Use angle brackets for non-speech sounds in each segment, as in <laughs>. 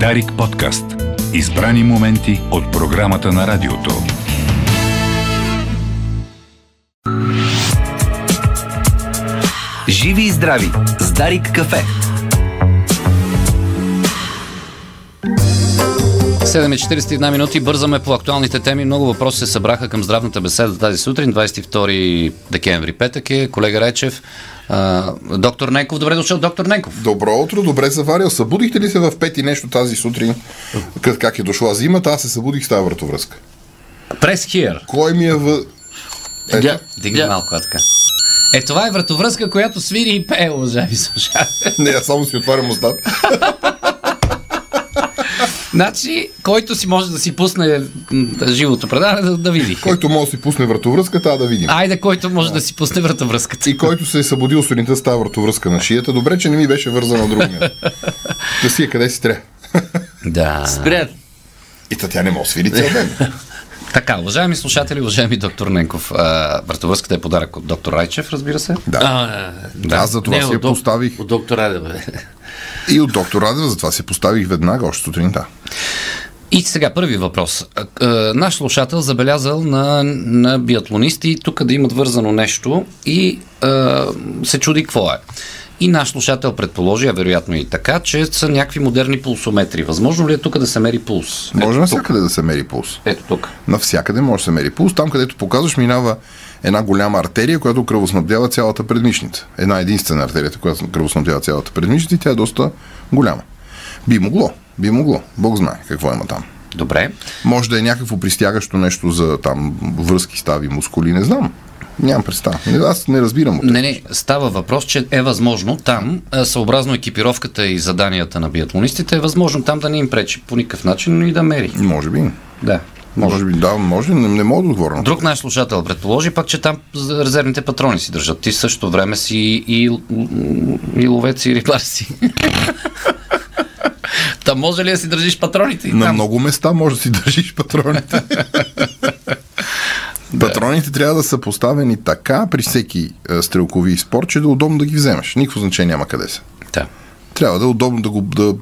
Дарик подкаст. Избрани моменти от програмата на радиото. Живи и здрави с Дарик кафе. 7.41 минути, бързаме по актуалните теми. Много въпроси се събраха към здравната беседа тази сутрин, 22 декември, петък е. Колега Речев, а, доктор Ненков, добре дошъл, доктор Ненков. Добро утро, добре заварил. Събудихте ли се в пети нещо тази сутрин, как, как е дошла зимата? Аз се събудих с тази вратовръзка. Прес хир. Кой ми е в... Ето, Дигна, дигна малко така. Е, това е вратовръзка, която свири и пее, уважаеми слушатели. не, аз само си отварям устата. <laughs> Значи, който си може да си пусне живото предаване, да, да види. Който може да си пусне вратовръзка, тази да видим. Айде, който може да си пусне вратовръзката. И който се е събудил сутринта с тази вратовръзка на шията, добре, че не ми беше вързана другия. <laughs> Да си е къде си трябва. Да. Спрят. И та тя не може да свири цял ден. <laughs> Така, уважаеми слушатели, уважаеми доктор Ненков, а, вратовръзката е подарък от доктор Райчев, разбира се. Да. А, Да, аз за това си я док- поставих. От доктор Радева. И от доктор Радева, затова си поставих веднага, още сутринта. И сега първи въпрос. Наш слушател забелязал на, на биатлонисти тук да имат вързано нещо и а, се чуди какво е. И наш слушател предположи, а вероятно и така, че са някакви модерни пулсометри. Възможно ли е тук да се мери пулс? Може Ето тук. навсякъде да се мери пулс. Ето тук. Навсякъде може да се мери пулс. Там, където показваш, минава една голяма артерия, която кръвоснабдява цялата предмишница. Една единствена артерията, която кръвоснабдява цялата предмишница и тя е доста голяма. Би могло, би могло. Бог знае какво има там. Добре. Може да е някакво пристягащо нещо за там връзки, стави, мускули, не знам. Нямам представа. Аз не разбирам от Не, не, става въпрос, че е възможно там, съобразно екипировката и заданията на биатлонистите, е възможно там да не им пречи по никакъв начин, но и да мери. Може би. Да. Може. Може би, да, може, не, не мога да отговоря. Друг наш слушател предположи пак, че там резервните патрони си държат. Ти в същото време си и, и ловец и рибар си. <laughs> Там може ли да си държиш патроните? и На там? много места може да си държиш патроните. <laughs> Патроните трябва да са поставени така при всеки е, стрелкови спорт, че да е удобно да ги вземеш. Никакво значение няма къде са. Да. Трябва да е удобно да го да,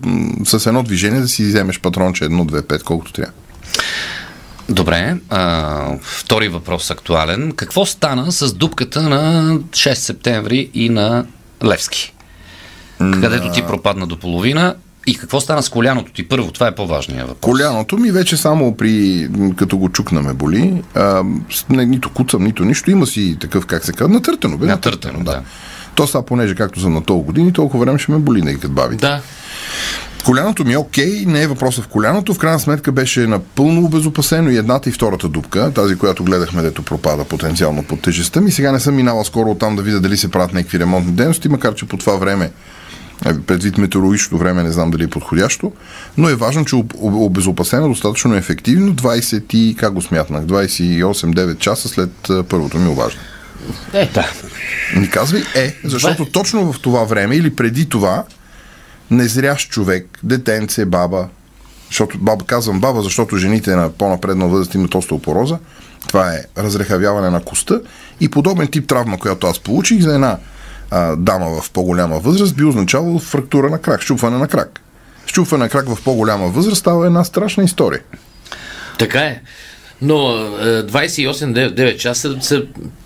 с едно движение да си вземеш патронче 1, 2, 5, колкото трябва. Добре, а, втори въпрос актуален. Какво стана с дупката на 6 септември и на Левски? Където ти пропадна до половина и какво стана с коляното ти? Първо, това е по-важният въпрос. Коляното ми вече само при, като го чукнаме боли, а, не, нито куцам, нито нищо, има си такъв, как се казва, натъртено. Бе, Натъртено, да. То сега, понеже както съм на толкова години, толкова време ще ме боли, не като бави. Да. Коляното ми е окей, не е въпроса в коляното. В крайна сметка беше напълно обезопасено и едната и втората дупка, тази, която гледахме, дето пропада потенциално под тежестта ми. Сега не съм минала скоро оттам да видя дали се правят някакви ремонтни дейности, макар че по това време, предвид метеорологичното време, не знам дали е подходящо, но е важно, че об- об- обезопасено достатъчно ефективно 20 и, как го смятнах, 28-9 часа след а, първото ми обаждане. Е, да. Ми казвай е, защото точно в това време или преди това незрящ човек, детенце, баба, защото баба, казвам баба, защото жените на по-напредна възраст имат остеопороза, това е разрехавяване на коста и подобен тип травма, която аз получих за една а, дама в по-голяма възраст, би означавало фрактура на крак, щупване на крак. Щупване на крак в по-голяма възраст става една страшна история. Така е. Но е, 28-9 часа са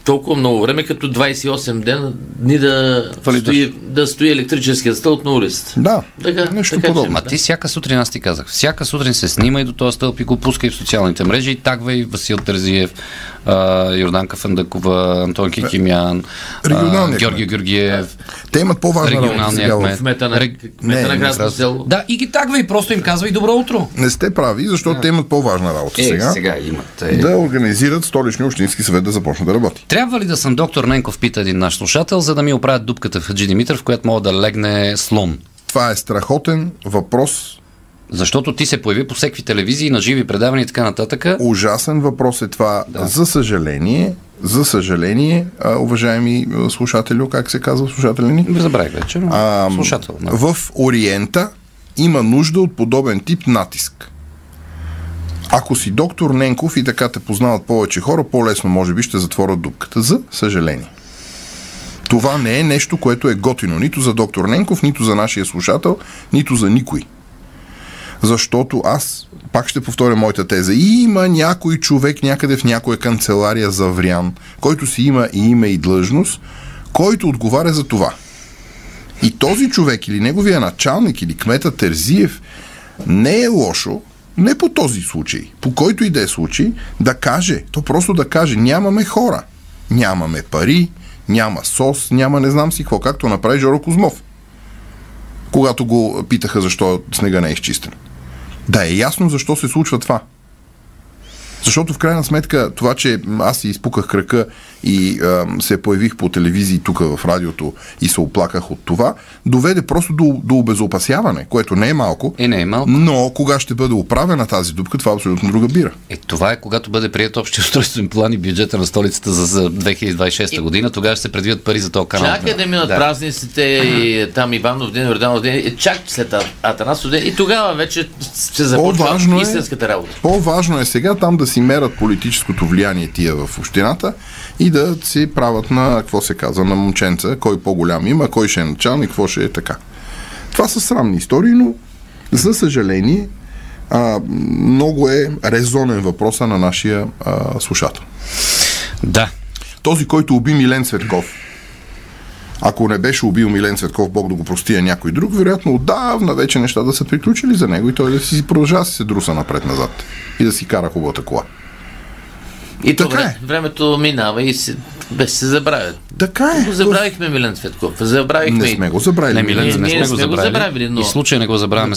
толкова много време, като 28 дена дни да стои, да стои електрическия стълб на улицата. Да, Така, нещо така че- подобно. Ма ти всяка сутрин, аз ти казах, всяка сутрин се снима и до този стълб и го пускай в социалните мрежи и тагвай Васил Терзиев, а, Йорданка Фандъкова, Антон Кикимян, а, Георги Георгиев. Те имат по-важна работа Регионалният сега в кмет. Кмета на, Рег- кмета не, на градско село. Да, и ги тагвай, просто им казвай добро утро. Не сте прави, защото те имат по-важна работа сега. Е, сега имат. Е. да организират столичния общински съвет да започне да работи. Трябва ли да съм доктор Ненков, пита един наш слушател, за да ми оправят дупката в Хаджи Димитров, в която мога да легне слон? Това е страхотен въпрос. Защото ти се появи по всеки телевизии, на живи предавания и така нататък. Ужасен въпрос е това. Да. За съжаление, за съжаление, уважаеми слушатели, как се казва слушатели ни, Забравих вече, но а, слушател. да. в Ориента има нужда от подобен тип натиск. Ако си доктор Ненков и така те познават повече хора, по-лесно може би ще затворят дупката. За съжаление. Това не е нещо, което е готино нито за доктор Ненков, нито за нашия слушател, нито за никой. Защото аз, пак ще повторя моята теза, има някой човек някъде в някоя канцелария за врян, който си има и име и длъжност, който отговаря за това. И този човек или неговия началник или кмета Терзиев не е лошо, не по този случай, по който и да е случай, да каже, то просто да каже, нямаме хора, нямаме пари, няма сос, няма не знам си какво, както направи Жоро Козмов, когато го питаха защо снега не е изчистен. Да е ясно защо се случва това. Защото в крайна сметка това, че аз си изпуках крака и а, се появих по телевизии тук в радиото и се оплаках от това, доведе просто до, до обезопасяване, което не е малко. Е, не е малко. Но кога ще бъде оправена тази дупка, това е абсолютно друга бира. Е, това е когато бъде прият общия устройствен план и бюджета на столицата за, за 2026 година, тогава ще се предвидят пари за този канал. Чакай да минат да. празниците и там Иванов ден, Йорданов ден, и чак след Атанасов ден и тогава вече се започва е- истинската работа. По-важно е сега там да си мерят политическото влияние тия в общината и да си правят на, какво се казва, на момченца, кой по-голям има, кой ще е началник, какво ще е така. Това са срамни истории, но за съжаление а, много е резонен въпроса на нашия а, слушател. Да. Този, който уби Милен Цветков, ако не беше убил Милен Цветков, Бог да го прости, а някой друг, вероятно отдавна вече неща да са приключили за него и той да си продължава да се друса напред-назад и да си кара хубавата кола. И така е. времето минава и се, без се забравя. Така е. Го забравихме Милен Цветков. Забравихме. Не сме го забравили. Не, Милен, не, не, сме, го забравили. забравили но... И случай не го забравяме.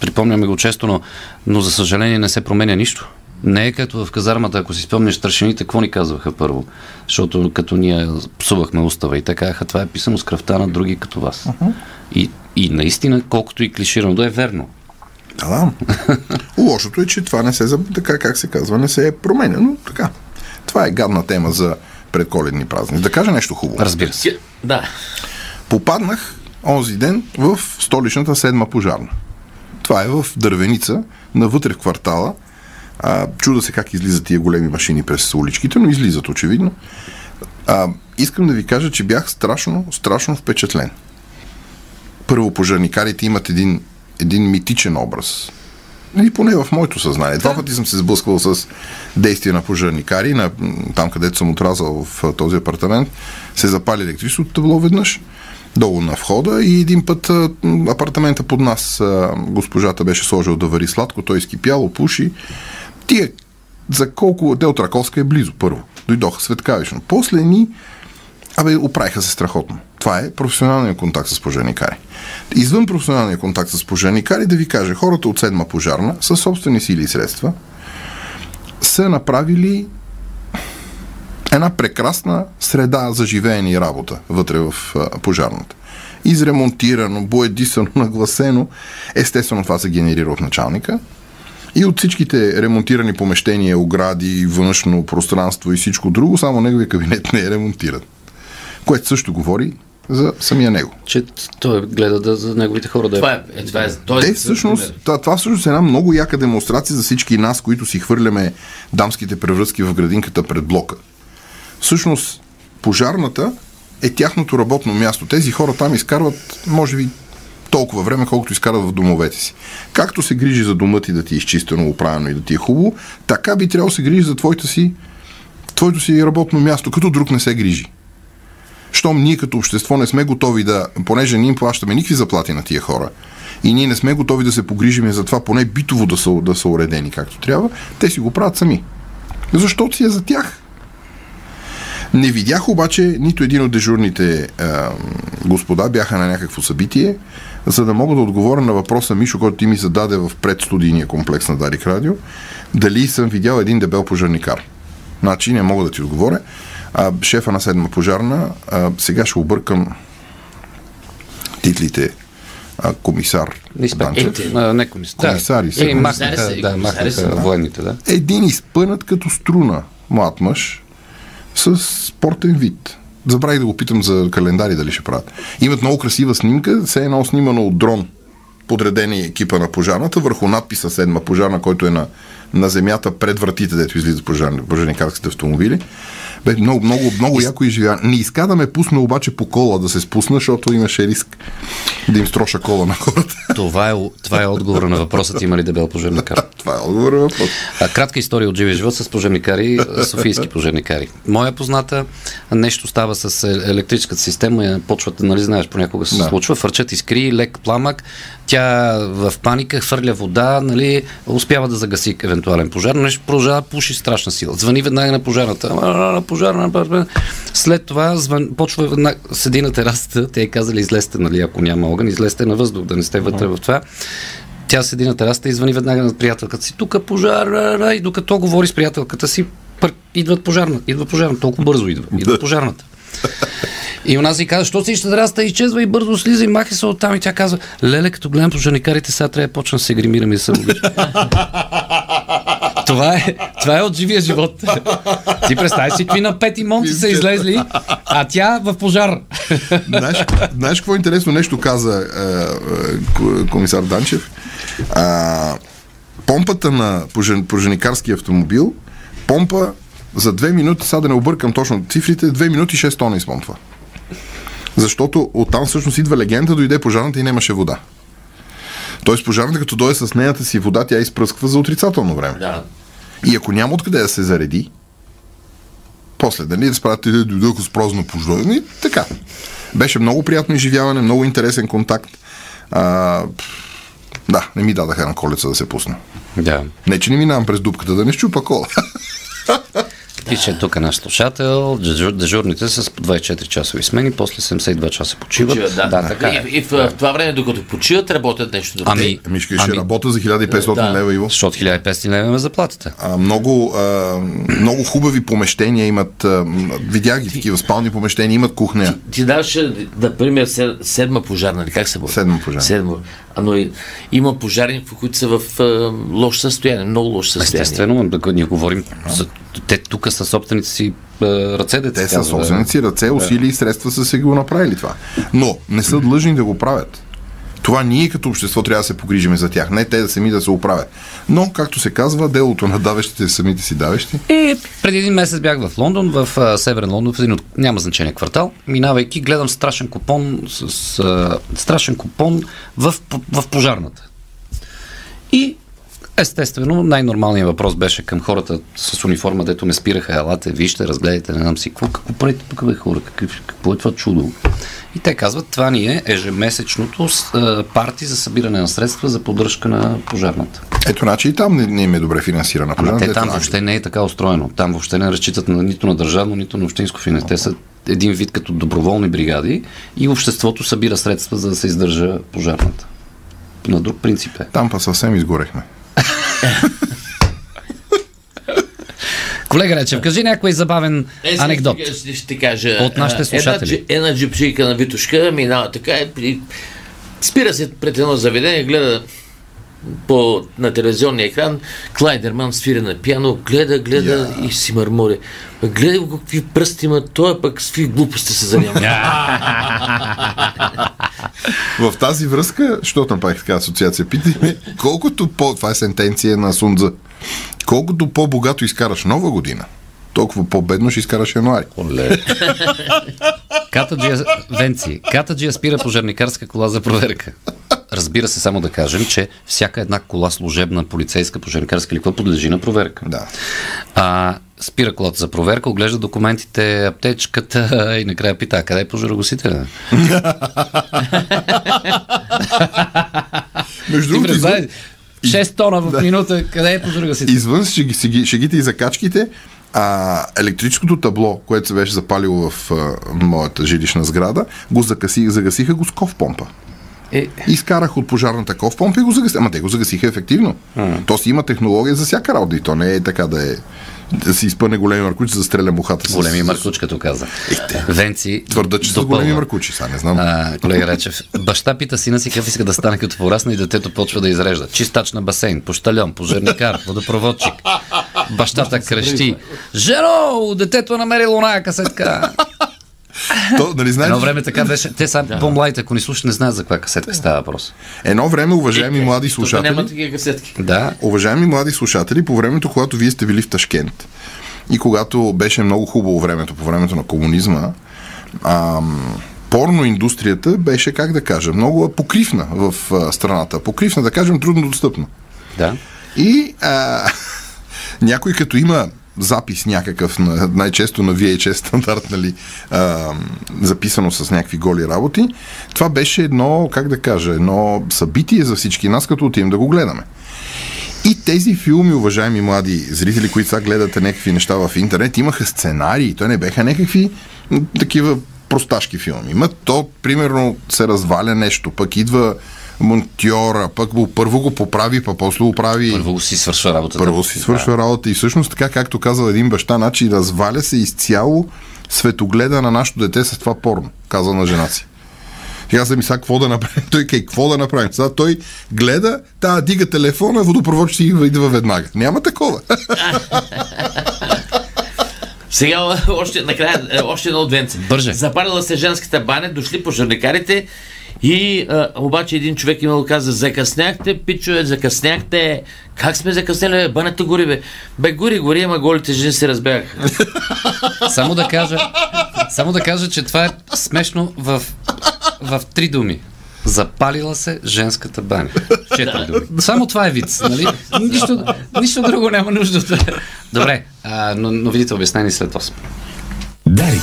Припомняме го често, но, но за съжаление не се променя нищо. Не е като в казармата, ако си спомняш, старшините, какво ни казваха първо? Защото като ние псувахме устава и те казаха, това е писано с кръвта на други като вас. Uh-huh. И, и наистина, колкото и клиширано да е верно. Да, да. Лошото е, че това не се, така как се казва, не се е променя, но така. Това е гадна тема за предколедни празници. Да кажа нещо хубаво. Разбира се. Да. Попаднах онзи ден в столичната седма пожарна. Това е в Дървеница, навътре в квартала. А, чуда се как излизат тия големи машини през уличките, но излизат очевидно. А, искам да ви кажа, че бях страшно, страшно впечатлен. Първо, пожарникарите имат един един митичен образ. И поне в моето съзнание. Два пъти съм се сблъсквал с действия на пожарникари, на, там където съм отрязал в този апартамент, се запали електричеството табло веднъж, долу на входа и един път апартамента под нас госпожата беше сложил да вари сладко, той изкипял, опуши. Тия за колко... Те от Раковска е близо, първо. Дойдоха светкавично. После ни Абе, оправиха се страхотно. Това е професионалният контакт с пожарникари. Извън професионалния контакт с пожарникари, да ви кажа, хората от седма пожарна, със собствени сили и средства, са направили една прекрасна среда за живеене и работа вътре в пожарната. Изремонтирано, боедисано, нагласено. Естествено, това се генерира от началника. И от всичките ремонтирани помещения, огради, външно пространство и всичко друго, само неговия кабинет не е ремонтиран което също говори за самия него. Че той гледа да, за неговите хора да е. Това е, е, това е, той Те, всъщност, това, това всъщност е една много яка демонстрация за всички нас, които си хвърляме дамските превръзки в градинката пред блока. Всъщност, пожарната е тяхното работно място. Тези хора там изкарват, може би, толкова време, колкото изкарат в домовете си. Както се грижи за дома ти да ти е изчистено, оправено и да ти е хубаво, така би трябвало да се грижи за твоето си, твоето си работно място, като друг не се грижи щом ние като общество не сме готови да, понеже ние им плащаме никакви заплати на тия хора, и ние не сме готови да се погрижим за това поне битово да са, да са уредени както трябва, те си го правят сами. Защото си е за тях. Не видях обаче нито един от дежурните е, господа бяха на някакво събитие, за да мога да отговоря на въпроса Мишо, който ти ми зададе в предстудийния комплекс на Дарик Радио, дали съм видял един дебел пожарникар. Значи не мога да ти отговоря а, шефа на седма пожарна, а, сега ще объркам титлите а, комисар Данчев. Е, не комисар. Комисари са. Е, махнаха, да, махнаха военните, да. Един изпънат като струна млад мъж с спортен вид. Забравих да го питам за календари дали ще правят. Имат много красива снимка, все едно снимано от дрон подредени екипа на пожарната, върху надписа седма пожарна, който е на, на земята пред вратите, дето излизат пожарни, пожарникарските автомобили. Бе, много, много, много яко изживя. Не иска да ме пусне обаче по кола да се спусна, защото имаше риск да им строша кола на хората. <laughs> Това е, това е отговора на въпросът има ли дебел пожарникар. <laughs> Това е отговор на въпрос. Кратка история от живия живот с пожарникари, софийски пожарникари. Моя позната, нещо става с е, електрическата система, почват, нали знаеш, понякога се Да. случва, фърчат искри, лек пламък, тя в паника хвърля вода, нали, успява да загаси евентуален пожар, но нещо продължава пуши страшна сила. Звъни веднага на пожарната. «А, Пожарна, ба, ба». След това звън, почва веднага, седи на терасата, те е казали излезте, нали, ако няма огън, излезте на въздух, да не сте вътре в това. Тя седи на терасата и звъни веднага на приятелката си. Тук пожар, ра, ра, и докато говори с приятелката си, пър, идват пожарна, идва пожарна, толкова бързо идва, идва пожарната. <laughs> И она си казва, що си ще терасата изчезва и бързо слиза и махи се оттам и тя казва, леле, като гледам пожарникарите, сега трябва да почна да се гримирам и се обичам. <laughs> това, е, това е от живия живот. Ти представяш си какви на пети монти са излезли, а тя в пожар. знаеш, знаеш какво интересно нещо каза е, е, ко- комисар Данчев? А, помпата на пожен, поженикарски автомобил, помпа за две минути, сега да не объркам точно цифрите, две минути 6 тона изпомпва. Защото оттам всъщност идва легенда, дойде пожарната и нямаше вода. Тоест пожарната, като дойде с нейната си вода, тя изпръсква за отрицателно време. Да. И ако няма откъде да се зареди, после, дали да спрате, дойдоха с празна пожар. И така. Беше много приятно изживяване, много интересен контакт. А, да, не ми дадаха на колеца да се пусна. Да. Не, че не минавам през дупката, да не щупа кола. <laughs> Пише тук наш слушател, дежур, дежурните са с по 24 часови смени, после 72 часа почиват. Почиват, да. да, така е. И, и в, в това време, докато почиват, работят нещо друго. Ами, Ами, ще ами, работя за 1500 Да. лева, Иво. защото 1500 лева ме заплатите. А, много, а, много хубави помещения имат. А, видях ги такива спални помещения, имат кухня. Ти даваше, например, сед- седма пожарна, или как се води? Седма пожарна. Седма. А, но и, има пожарни, които са в а, лошо състояние, много лошо състояние. Естествено, да ние говорим за... Те тук са собствените си ръце, деца. Те са собственици, ръце, усилия и средства са се го направили това. Но не са длъжни да го правят. Това ние като общество трябва да се погрижиме за тях, не те да сами да се оправят. Но, както се казва, делото на давещите е самите си давещи. И преди един месец бях в Лондон, в а, Северен Лондон, в един от, няма значение квартал. Минавайки, гледам страшен купон с а, страшен купон в, в пожарната. И естествено, най-нормалният въпрос беше към хората с униформа, дето ме спираха, елате, вижте, разгледайте, не знам си, какво, какво правите тук, бе, хора, какъв, какво е това чудо? И те казват, това ни е ежемесечното парти за събиране на средства за поддръжка на пожарната. Ето, значи и там не, не им е добре финансирана. Ама пожарната. те там Ето, въобще не е така устроено. Там въобще не разчитат на, нито на държавно, нито на общинско финанс. Те са един вид като доброволни бригади и обществото събира средства, за да се издържа пожарната. На друг принцип е. Там па съвсем изгорехме. <laughs> Колега Речев, кажи някой забавен Е, анекдот. Ще, ще, кажа. От нашите слушатели. Една, една джипшийка на Витушка минава така и при... спира се пред едно заведение, гледа по, на телевизионния екран, Клайдерман свира на пиано, гледа, гледа и си мърмори. Ма Гледай го какви пръсти има, той пък с какви глупости се занимава. <laughs> <laughs> В тази връзка, защото направих така асоциация, питай ме, колкото по... Това е сентенция на Сунза. Колкото по-богато изкараш нова година, толкова по-бедно ще изкараш януари. Катаджия, Венци, Катаджия спира пожарникарска кола за проверка. Разбира се, само да кажем, че всяка една кола служебна, полицейска, пожарникарска или подлежи на проверка. Да. А, спира колата за проверка, оглежда документите, аптечката <laughs> и накрая пита, къде е пожарогасителя? <laughs> Между другото, извън, представи, 6 тона в минута, къде е пожарогасителя? извън шеги- шеги- шегите и закачките, а, електрическото табло, което се беше запалило в а, моята жилищна сграда, го загасих, загасиха го с ков помпа. Е, Изкарах от пожарната ков помпа и го загасиха. Ама те го загасиха ефективно. То си има технология за всяка работа и то не е така да е да си изпъне големи маркучи, за да стреля мухата с... големи маркуч, като каза. Венци Твърда, че са допълва. големи маркучи, сега не знам. А, колега Речев, баща пита сина си какъв иска да стане като порасне и детето почва да изрежда. Чистач на басейн, пощальон, пожарникар, водопроводчик. Бащата крещи. Жено, детето е намерило оная касетка. То, нали, знаеш, Едно време така беше. Те са по-младите, ако ни слушат, не знаят за каква касетка става въпрос. едно време, уважаеми млади Тук няма слушатели, такива касетки. Да. уважаеми млади слушатели, по времето, когато вие сте били в Ташкент И когато беше много хубаво времето, по времето на комунизма, ам, порно индустрията беше, как да кажа, много покривна в а, страната. Покривна, да кажем, трудно достъпна. Да. И а, <laughs> някой като има запис някакъв, на, най-често на VHS стандарт, нали, а, записано с някакви голи работи, това беше едно, как да кажа, едно събитие за всички нас, като отидем да го гледаме. И тези филми, уважаеми млади зрители, които сега гледате някакви неща в интернет, имаха сценарии. То не беха някакви такива просташки филми. Ма то, примерно, се разваля нещо, пък идва монтьора, пък го, първо го поправи, па после го прави. Първо си свършва работата. Първо си свършва работа и всъщност така, както казал един баща, значи разваля се изцяло светогледа на нашето дете с това порно, каза на жена си. Сега съм ми сега какво да направим? <laughs> Той кай, какво да направим? Сега той гледа, та дига телефона, водопровод ще идва веднага. Няма такова. <laughs> Сега още, накрая, е, още едно отвенце. Бърже. Запалила се женската баня, дошли пожарникарите и а, обаче един човек имал каза, закъсняхте, пичове, закъсняхте. Как сме закъснели, бе? банята гори, бе. Бе, гори, гори, ама голите жени се разбягаха. <laughs> Само да кажа, само да кажа, че това е смешно в, в три думи. Запалила се женската баня. Четири думи. Само това е вид, нали? Нищо, нищо друго няма нужда. да- Добре, а, но, но видите обяснени след 8. Дарик.